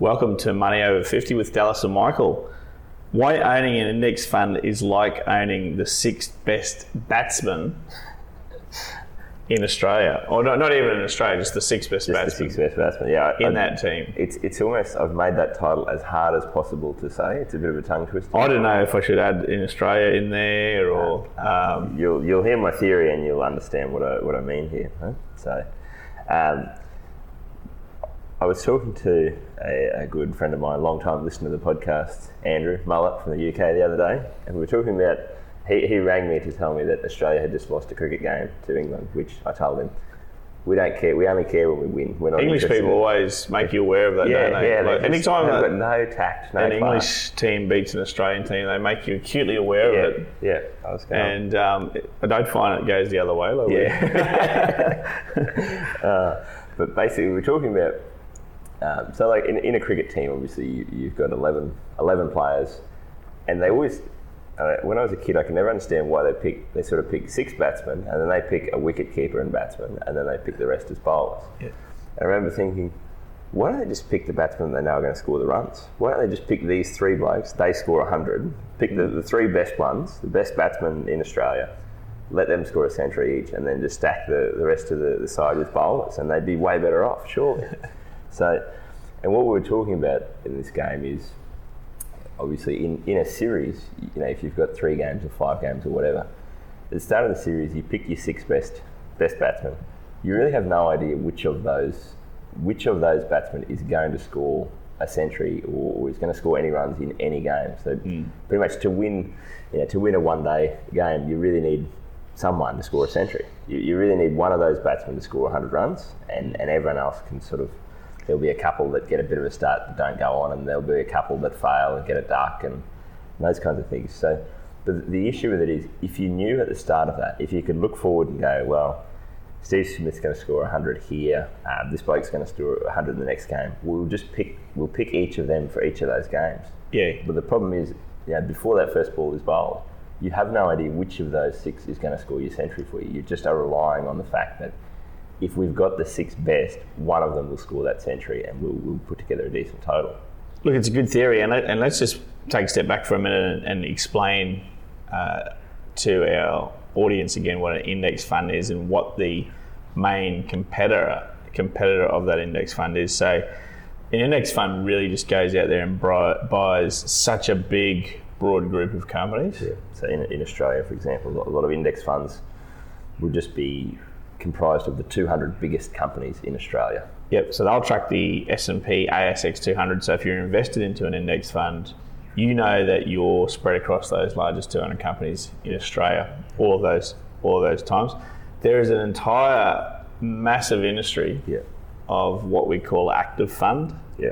Welcome to Money Over 50 with Dallas and Michael. Why owning an index fund is like owning the sixth best batsman in Australia. Or not, not even in Australia, just the sixth best Just the batsman sixth best batsman. Yeah, in I- that team. It's it's almost I've made that title as hard as possible to say. It's a bit of a tongue twister. I don't know if I should add in Australia in there or. Um, You'll you'll hear my theory and you'll understand what I what I mean here. Huh? So, um, I was talking to a, a good friend of mine, a long time listener to the podcast, Andrew Mullet from the UK, the other day, and we were talking about. He, he rang me to tell me that Australia had just lost a cricket game to England, which I told him we don't care. We only care when we win. We're not English people always make you aware of that, Yeah, don't they? yeah. Like, anytime that got no tact, no an class. English team beats an Australian team, they make you acutely aware Yeah, of it. yeah. I was going. And um, I don't find it goes the other way. Like Yeah. uh, but basically, we're talking about. Um, so, like in, in a cricket team, obviously, you, you've got 11, 11 players, and they always. Uh, when I was a kid, I could never understand why they pick. They sort of pick six batsmen, and then they pick a wicket keeper and batsman, and then they pick the rest as bowlers. Yeah. I remember thinking, why don't they just pick the batsmen they know are going to score the runs? Why don't they just pick these three blokes? They score 100. Pick the, the three best ones, the best batsmen in Australia, let them score a century each, and then just stack the, the rest of the, the side with bowlers, and they'd be way better off, surely. so, and what we were talking about in this game is obviously in, in a series, you know, if you've got three games or five games or whatever, at the start of the series, you pick your six best best batsmen. You really have no idea which of those which of those batsmen is going to score a century or, is going to score any runs in any game. So hmm. pretty much to win, you know, to win a one day game, you really need someone to score a century. You, you really need one of those batsmen to score 100 runs, and, and everyone else can sort of. There'll be a couple that get a bit of a start that don't go on, and there'll be a couple that fail and get a duck, and those kinds of things. So, but the issue with it is, if you knew at the start of that, if you could look forward and go, well, Steve Smith's going to score 100 here, um, this bloke's going to score 100 in the next game. We'll just pick, we'll pick each of them for each of those games. yeah. But the problem is, you know, before that first ball is bowled, you have no idea which of those six is going to score your century for you. You just are relying on the fact that if we've got the six best, one of them will score that century, and we'll, we'll put together a decent total. Look, it's a good theory, and, let, and let's just take a step back for a minute and, and explain uh, to our audience again what an index fund is and what the main competitor competitor of that index fund is. So, an index fund really just goes out there and buys such a big, broad group of companies. Yeah. So in, in Australia, for example, a lot of index funds would just be comprised of the 200 biggest companies in Australia. Yep. So they'll track the S and P ASX 200. So if you're invested into an index fund, you know that you're spread across those largest 200 companies in Australia. All of those, all of those times, there is an entire massive industry Yeah. of what we call active fund Yeah.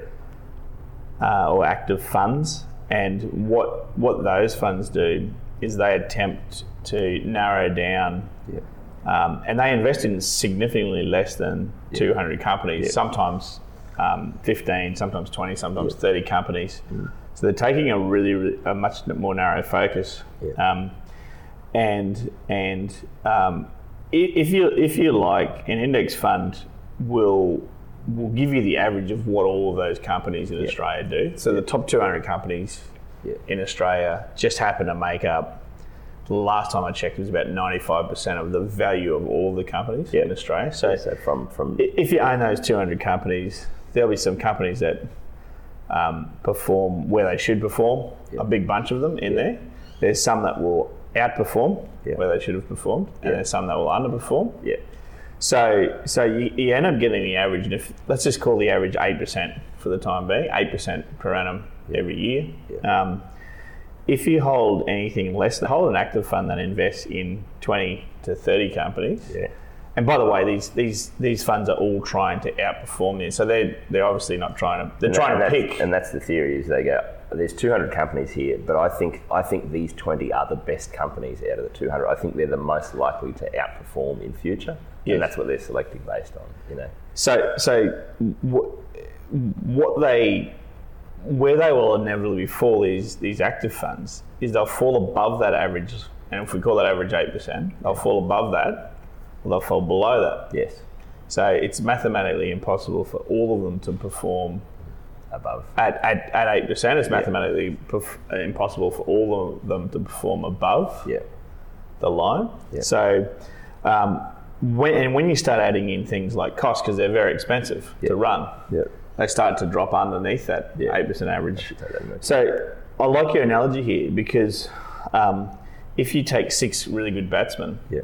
uh, or active funds. And what what those funds do is they attempt to narrow down Yeah. Um, and they invest in significantly less than 200 companies, sometimes um, 15, sometimes 20, sometimes 30 companies. So they're taking a really, really a much more narrow focus. Yeah. Um, and and um, if you if you like, an index fund will will give you the average of what all of those companies in Australia do. So the top 200 companies Yeah. in Australia just happen to make up last time I checked, it was about 95% of the value of all the companies in Australia. So, So from from if you own those 200 companies, there'll be some companies that um, perform where they should perform, a big bunch of them in there. There's some that will outperform where they should have performed, and there's some that will underperform. yeah So, so you, you end up getting the average, and if let's just call the average eight percent for the time being, eight percent per annum every year. Um, if you hold anything less, hold an active fund that invests in twenty to thirty companies, yeah and by the way, these these these funds are all trying to outperform this. So they're they're obviously not trying to. They're And trying that- to pick. and that's the theory is they go. There's 200 companies here, but I think I think these 20 are the best companies out of the 200. I think they're the most likely to outperform in future, Yes. and that's what they're selecting based on. You know, So so what what they where they will inevitably fall is these active funds is they'll fall above that average, and if we call that average eight percent, they'll fall above that, or they'll fall below that. yes, So it's mathematically impossible for all of them to perform above. at at at eight percent. It's mathematically perf- impossible for all of them to perform above Yeah, the line. Yeah. So, um, when, and when you start adding in things like cost, because they're very expensive Yeah. to run, yeah, they start to drop underneath that Yeah. eight percent average. Take that into account. So, I like your analogy here because um, if you take six really good batsmen, yeah.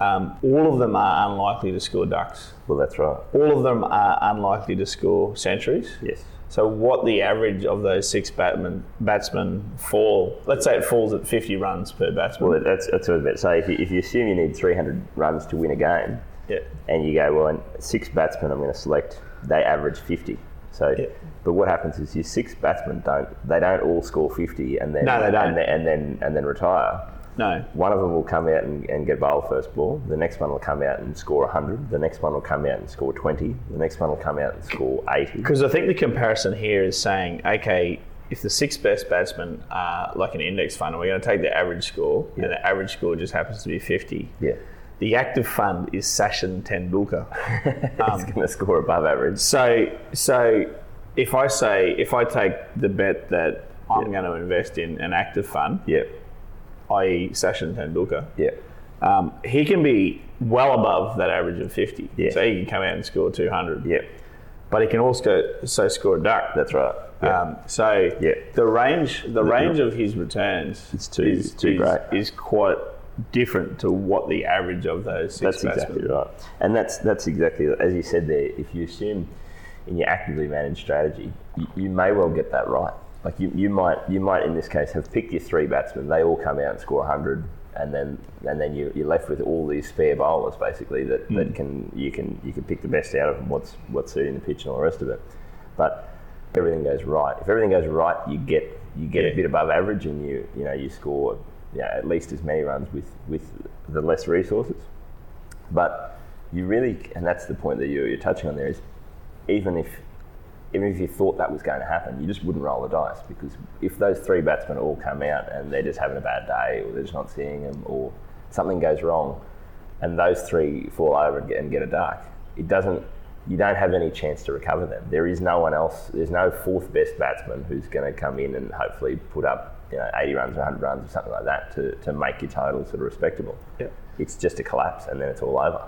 um, all of them are unlikely to score ducks. Well, that's right. All of them are unlikely to score centuries. Yes. So what the average of those six batsmen batsmen fall? Let's say it falls at 50 runs per batsman. Well, that's that's what I was about to say. If you, if you assume you need 300 runs to win a game, yeah. and you go, well, six batsmen I'm going to select, they average 50. So, Yeah. but what happens is your six batsmen don't, they don't all score 50 and then, No, they don't. And then, and then, and then retire. No. One of them will come out and, and get bowled first ball. The next one will come out and score 100. The next one will come out and score 20. The next one will come out and score 80. Because I think the comparison here is saying, okay, if the six best batsmen are like an index fund, and we're going to take the average score, and the average score just happens to be 50. Yeah. The active fund is Sachin Tendulkar. it's going to score above average. So, so if I say, if I take the bet that I'm going to invest in an active fund, Yeah. i.e., Sachin Tendulkar, Yeah. um, he can be well above that average of 50. Yeah. So he can come out and score 200. Yeah. But he can also so score a duck. That's right. Yeah. Um, so Yeah. the range, the range of his returns It's too- is, too is, great. is quite different to what the average of those six That's exactly right. And that's that's exactly as you said there. If you assume in your actively managed strategy, you, you may well get that right. Like you, you might you might in this case have picked your three batsmen. They all come out and score hundred, and then and then you, you're left with all these spare bowlers basically that, Hmm. that can you can you can pick the best out of them. What's what's suiting the pitch and all the rest of it. But everything goes right. If everything goes right, you get you get Yeah. a bit above average, and you you know you score yeah, at least as many runs with with the less resources. But you really, and that's the point that you're, you're touching on there, is even if even if you thought that was going to happen, you just wouldn't roll the dice because if those three batsmen all come out and they're just having a bad day, or they're just not seeing them, or something goes wrong, and those three fall over and get, and get a duck, it doesn't. You don't have any chance to recover them. There is no one else. There's no fourth best batsman who's going to come in and hopefully put up you know 80 runs, or 100 runs, or something like that to, to make your total sort of respectable. Yep. It's just a collapse, and then it's all over.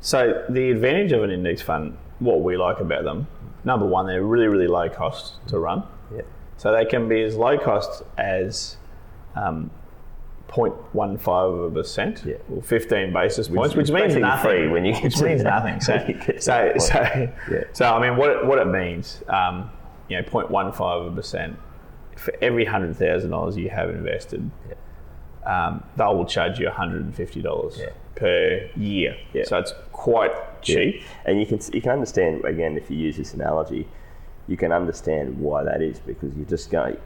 So the advantage of an index fund, what we like about them, number one, they're really, really low cost to run. Yeah. So they can be as low cost as um, 0.15 of a percent Yeah. or 15 basis points, which, is means nothing. free when you which means nothing. So, When you get to so, so. Yeah. so, I mean, what, what it means, um, you know, 0.15 of a percent for every hundred thousand dollars you have invested, um, they will charge you $150 Yeah. per year. Yeah. So it's quite cheap. And you can you can understand again if you use this analogy, you can understand why that is because you're just go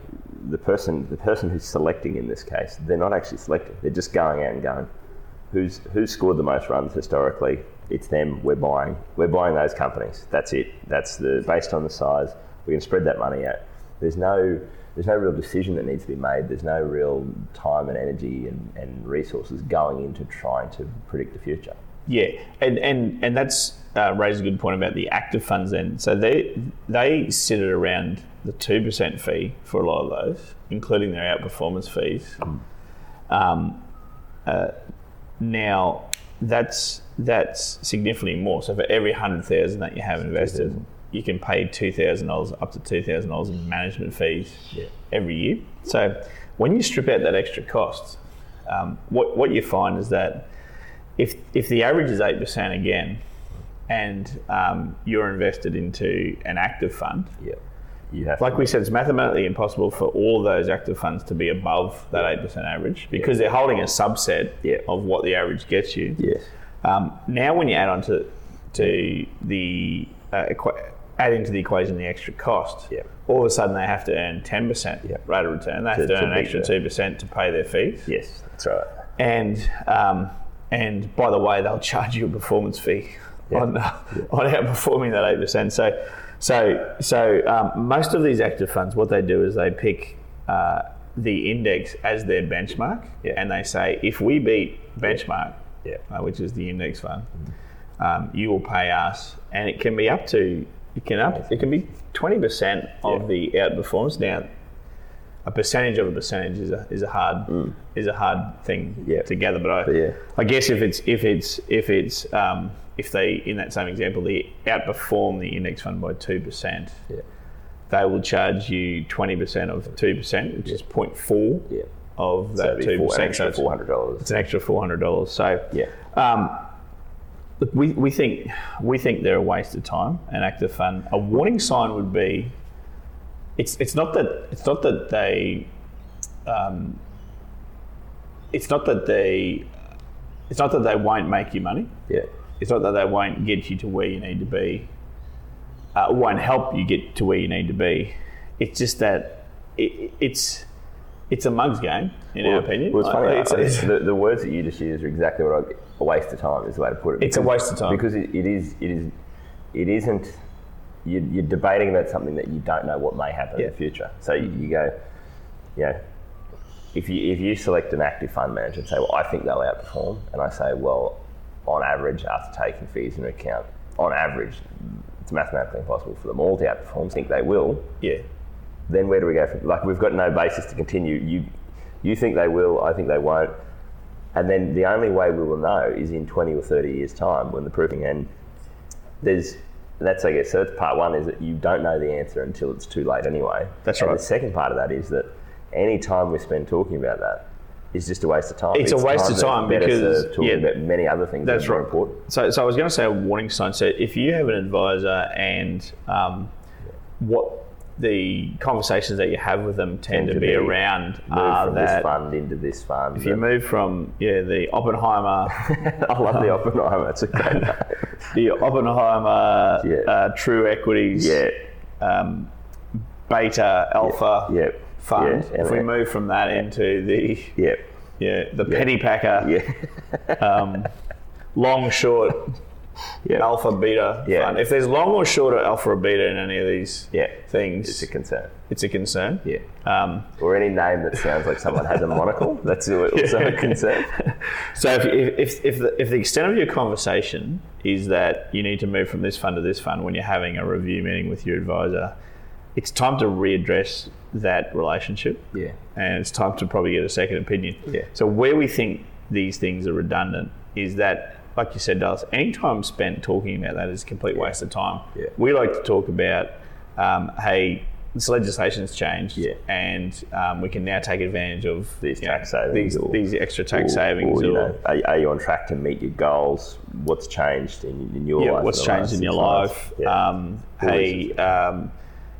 the person the person who's selecting in this case they're not actually selecting. They're just going out and going who's who's scored the most runs historically? It's them. We're buying. We're buying those companies. That's it. That's the based on the size we can spread that money out. There's no there's no real decision that needs to be made there's no real time and energy and, and resources going into trying to predict the future Yeah, and and and that's uh, raised a good point about the active funds. Then, so they they sit at around the two percent fee for a lot of those, including their outperformance fees. Um, uh, now, that's that's significantly more. So for every hundred thousand that you have invested, you can pay two thousand dollars up to two thousand dollars in management fees every year. So when you strip out that extra cost, um, what what you find is that if if the average is eight percent again, and um, you're invested into an active fund, yeah you have like we said, it's mathematically impossible for all those active funds to be above that eight percent average because they're holding a subset Yeah. of what the average gets you. yes Um, now, when you add on to, to the uh, add into the equation the extra cost, Yeah. all of a sudden they have to earn ten percent Yeah. rate of return. They have To- to, to earn an extra the- two percent to pay their fees. Yes, that's right. And um, and by the way, they'll charge you a performance fee Yeah. on on outperforming that eight percent. So so so um, most of these active funds, what they do is they pick uh, the index as their benchmark, Yeah. and they say if we beat benchmark, Yeah. uh, which is the index fund, um, you will pay us, and it can be up to it can up it can be twenty percent of Yeah. the outperformance. Now, a percentage of a percentage is a is a hard is a hard thing Mm. Yeah. to gather. But I, But yeah. I guess if it's if it's if it's um, if they in that same example they outperform the index fund by two percent, Yeah. they will charge you twenty percent of two percent, which is 0.4 Yeah. of So that two percent. extra four hundred dollars. It's an extra four hundred dollars. So Yeah. um, look, we, we think we think they're a waste of time. An active fund. A warning sign would be. It's it's not that it's not that they. Um, it's not that they. It's not that they won't make you money. Yeah. It's not that they won't get you to where you need to be. Uh, won't help you get to where you need to be. It's just that it, it's it's a mugs game, in our opinion. Well, it's funny. Like, it's- it's- the, the words that you just used are exactly what I, a waste of time is the way to put it. It's a waste of time. because it, it is. It is. It isn't. You, you're debating about something that you don't know what may happen Yeah. in the future. So you, you go, you know, if you if you select an active fund manager and say, well, I think they'll outperform, and I say, well, on average, after taking fees into account, on average, it's mathematically impossible for them all to outperform. Think they will yeah. then where do we go from like we've got no basis to continue you you think they will i think they won't and then the only way we will know is in 20 or 30 years time when the proofing and there's that's i guess so that's part one is that you don't know the answer until it's too late anyway That's and right. the second part of that is that any time we spend talking about that is just a waste of time It's a waste of time because- talking yeah, about many other things That's that are right. important So, so I was going to say a warning sign. So, if you have an advisor and um, what the conversations that you have with them tend, to, be, around move are from that this fund into this fund. if you move from yeah the Oppenheimer, i love the oppenheimer it's a great name. the Oppenheimer Yeah. uh, True Equities, yeah. um, Beta Alpha yeah. Fund. if we move from that into the yeah. yeah the penny packer, yeah. um, long short yeah alpha beta Yeah. fund. If there's long or short alpha or beta in any of these Yeah. things, It's a concern. it's a concern. Yeah. Um, Or any name that sounds like someone has a monocle. That's also a concern. so if, if, if, if, the, if the extent of your conversation is that you need to move from this fund to this fund when you're having a review meeting with your advisor, it's time to readdress that relationship. Yeah. and it's time to probably get a second opinion. Yeah. So where we think these things are redundant is that, like you said, Dallas, any time spent talking about that is a complete waste of time. Yeah. We like to talk about, um, hey, this legislation's changed, Yeah. and um, we can now take advantage of These you know, tax savings these, or- these extra tax Or- savings, Or, you know, are, are you on track to meet your goals? What's changed in, in your yeah, life? what's changed in your life. Yeah. Um, All hey, um,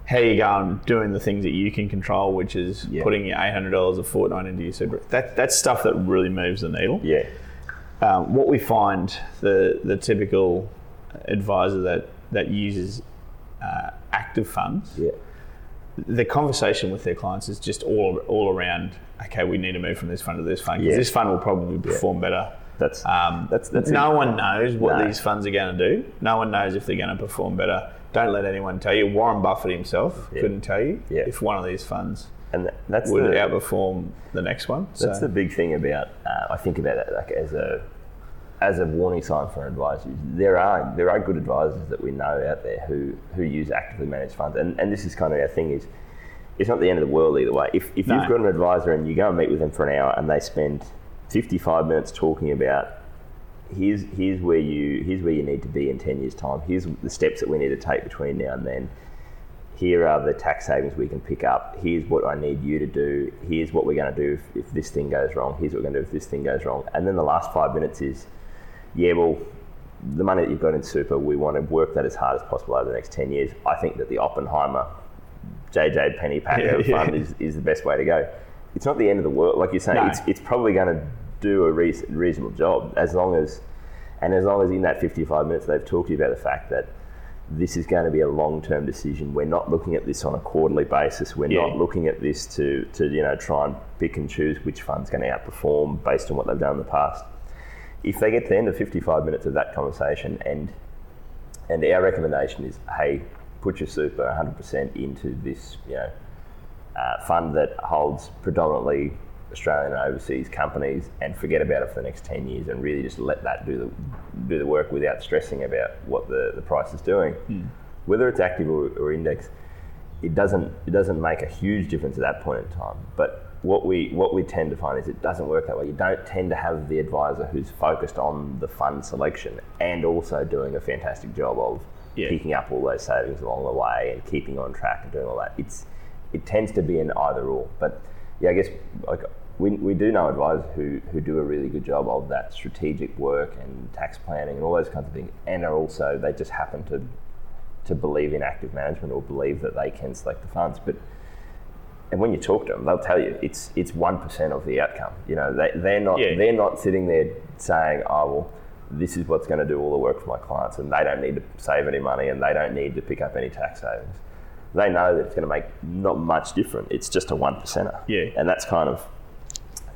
how you going doing the things that you can control, which is Yeah. putting your eight hundred dollars a fortnight into your super. That that's stuff that really moves the needle. yeah. Um, what we find the the typical advisor that that uses uh, active funds, Yeah. the conversation with their clients is just all all around. Okay, we need to move from this fund to this fund because Yeah. this fund will probably perform better. That's Um, that's that's no it. one knows what No. these funds are going to do. No one knows if they're going to perform better. Don't let anyone tell you. Warren Buffett himself couldn't tell you Yeah. if one of these funds and that- that's would the, outperform the next one. That's so, the big thing about uh, I think about it like as a as a warning sign for advisors. There are there are good advisors that we know out there who who use actively managed funds, and, and this is kind of our thing is it's not the end of the world either way. If if No. you've got an advisor and you go and meet with them for an hour and they spend fifty five minutes talking about here's here's where you here's where you need to be in ten years time. Here's the steps that we need to take between now and then here are the tax savings we can pick up. Here's what I need you to do. Here's what we're going to do if, if this thing goes wrong. Here's what we're going to do if this thing goes wrong. And then the last five minutes is, yeah, well, the money that you've got in super, we want to work that as hard as possible over the next 10 years. I think that the Oppenheimer JJ Penny Packer Yeah, yeah. fund is, is the best way to go. It's not the end of the world. Like you're saying, No. it's, it's probably going to do a reas reasonable job as long as, And as long as in that 55 minutes they've talked to you about the fact that this is going to be a long-term decision. We're not looking at this on a quarterly basis. We're Yeah. not looking at this to, to you know try and pick and choose which fund's going to outperform based on what they've done in the past. If they get to the end of 55 minutes of that conversation and and our recommendation is, hey, put your super 100% into this, you know, uh, fund that holds predominantly Australian and overseas companies, and forget about it for the next 10 years, and really just let that do the do the work without stressing about what the, the price is doing. Hmm. Whether it's active or, or index, it doesn't it doesn't make a huge difference at that point in time. But what we what we tend to find is it doesn't work that way. You don't tend to have the advisor who's focused on the fund selection and also doing a fantastic job of Yeah. picking up all those savings along the way and keeping on track and doing all that. It's it tends to be an either or. But yeah, I guess like we, we do know advisors who, who do a really good job of that strategic work and tax planning and all those kinds of things, and are also they just happen to to believe in active management or believe that they can select the funds. But and when you talk to them, they'll tell you it's it's one percent of the outcome. You know, they they're not Yeah. they're not sitting there saying, oh well, this is what's going to do all the work for my clients, and they don't need to save any money and they don't need to pick up any tax savings. They know that it's going to make not much difference. It's just a one percenter. Yeah. and that's kind of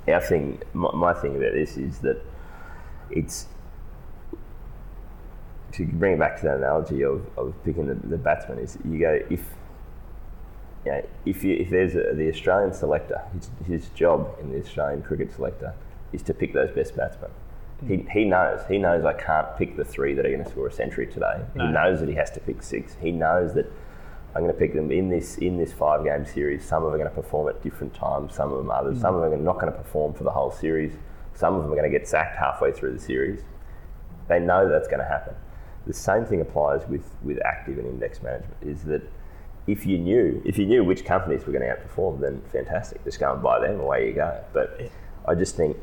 our thing. My, my thing about this is that it's to bring it back to that analogy of, of picking the, the batsman is you go if you know, if you, if there's a, the Australian selector, his, his job in the Australian cricket selector is to pick those best batsmen. He, hmm. he knows he knows I can't pick the three that are going to score a century today. No. He knows that he has to pick six. He knows that I'm going to pick them in this in this five game series. Some of them are going to perform at different times. Some of them others. Some of them are not going to perform for the whole series. Some of them are going to get sacked halfway through the series. They know that's going to happen. The same thing applies with, with active and index management. Is that if you knew if you knew which companies were going to outperform, then fantastic. Just go and buy them. Away you go. But I just think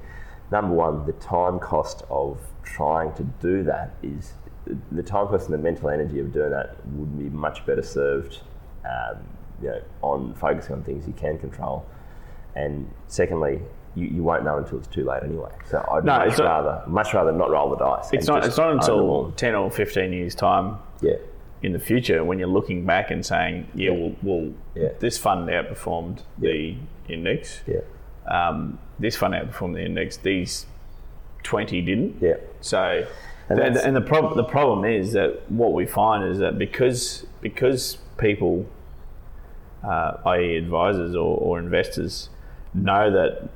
number one, the time cost of trying to do that is the time cost and the mental energy of doing that would be much better served, um, you know, on focusing on things you can control. And secondly, you, you won't know until it's too late anyway. So I'd No, much rather much rather not roll the dice. It's not. It's not until ten or fifteen years time yeah. in the future when you're looking back and saying, "Yeah, well, well Yeah. this fund outperformed the index. Yeah. Um, this fund outperformed the index. These twenty didn't. Yeah. So, And and, and the problem the problem is that what we find is that because because people, uh, i.e., advisors or, or investors, know that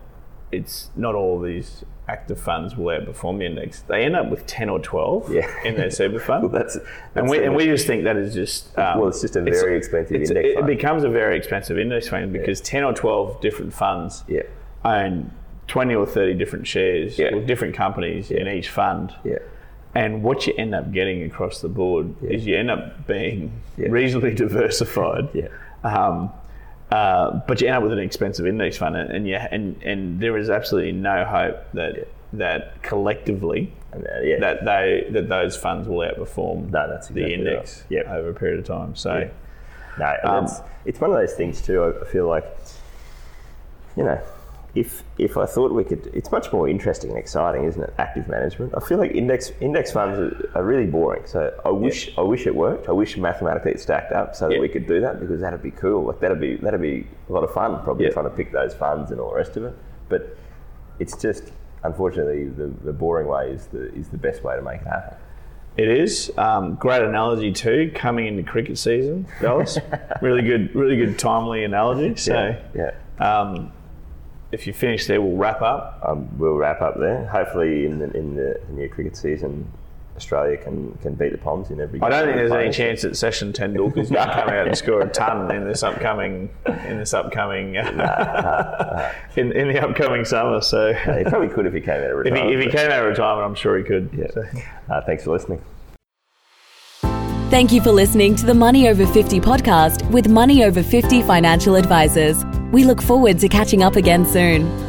it's not all these active funds will outperform the index, they end up with ten or twelve Yeah. in their super fund. Well, that's, and we, and we just think that is just um, well, it's just a very expensive index it, becomes a very expensive index fund because 10 or 12 different funds yeah. own 20 or 30 different shares Yeah. with different companies in each fund. Yeah. And what you end up getting across the board is you end up being Yeah. reasonably diversified. Yeah. Um, uh, but you end up with an expensive index fund, and and, you, and and there is absolutely no hope that that collectively uh, yeah. that they that those funds will outperform No, that's the index right. Yep. over a period of time. So. Yeah. No, Um, it's, it's one of those things too. I feel like, you know, if if I thought we could, it's much more interesting and exciting, isn't it? Active management. I feel like index index funds are, are really boring. So I wish I wish it worked. I wish mathematically it stacked up so that we could do that because that'd be cool. Like that'd be that'd be a lot of fun. Probably Yeah. trying to pick those funds and all the rest of it. But it's just unfortunately the, the boring way is the is the best way to make it happen. It is um, great analogy too. Coming into cricket season, Dallas, really good, really good, timely analogy. So, yeah. um, if you finish there, we'll wrap up. um, we'll wrap up there. Hopefully, in the, in the new cricket season, Australia can, can beat the Poms in every. Game. I don't think there's any chance that Sachin Tendulkar's going to come out and score a ton in this upcoming in this upcoming in, in the upcoming summer. So, He probably could if he came out of if he, retirement. if he came out of retirement, I'm sure he could. Yeah. So. Uh, thanks for listening. Thank you for listening to the Money Over 50 podcast with Money Over 50 financial advisors. We look forward to catching up again soon.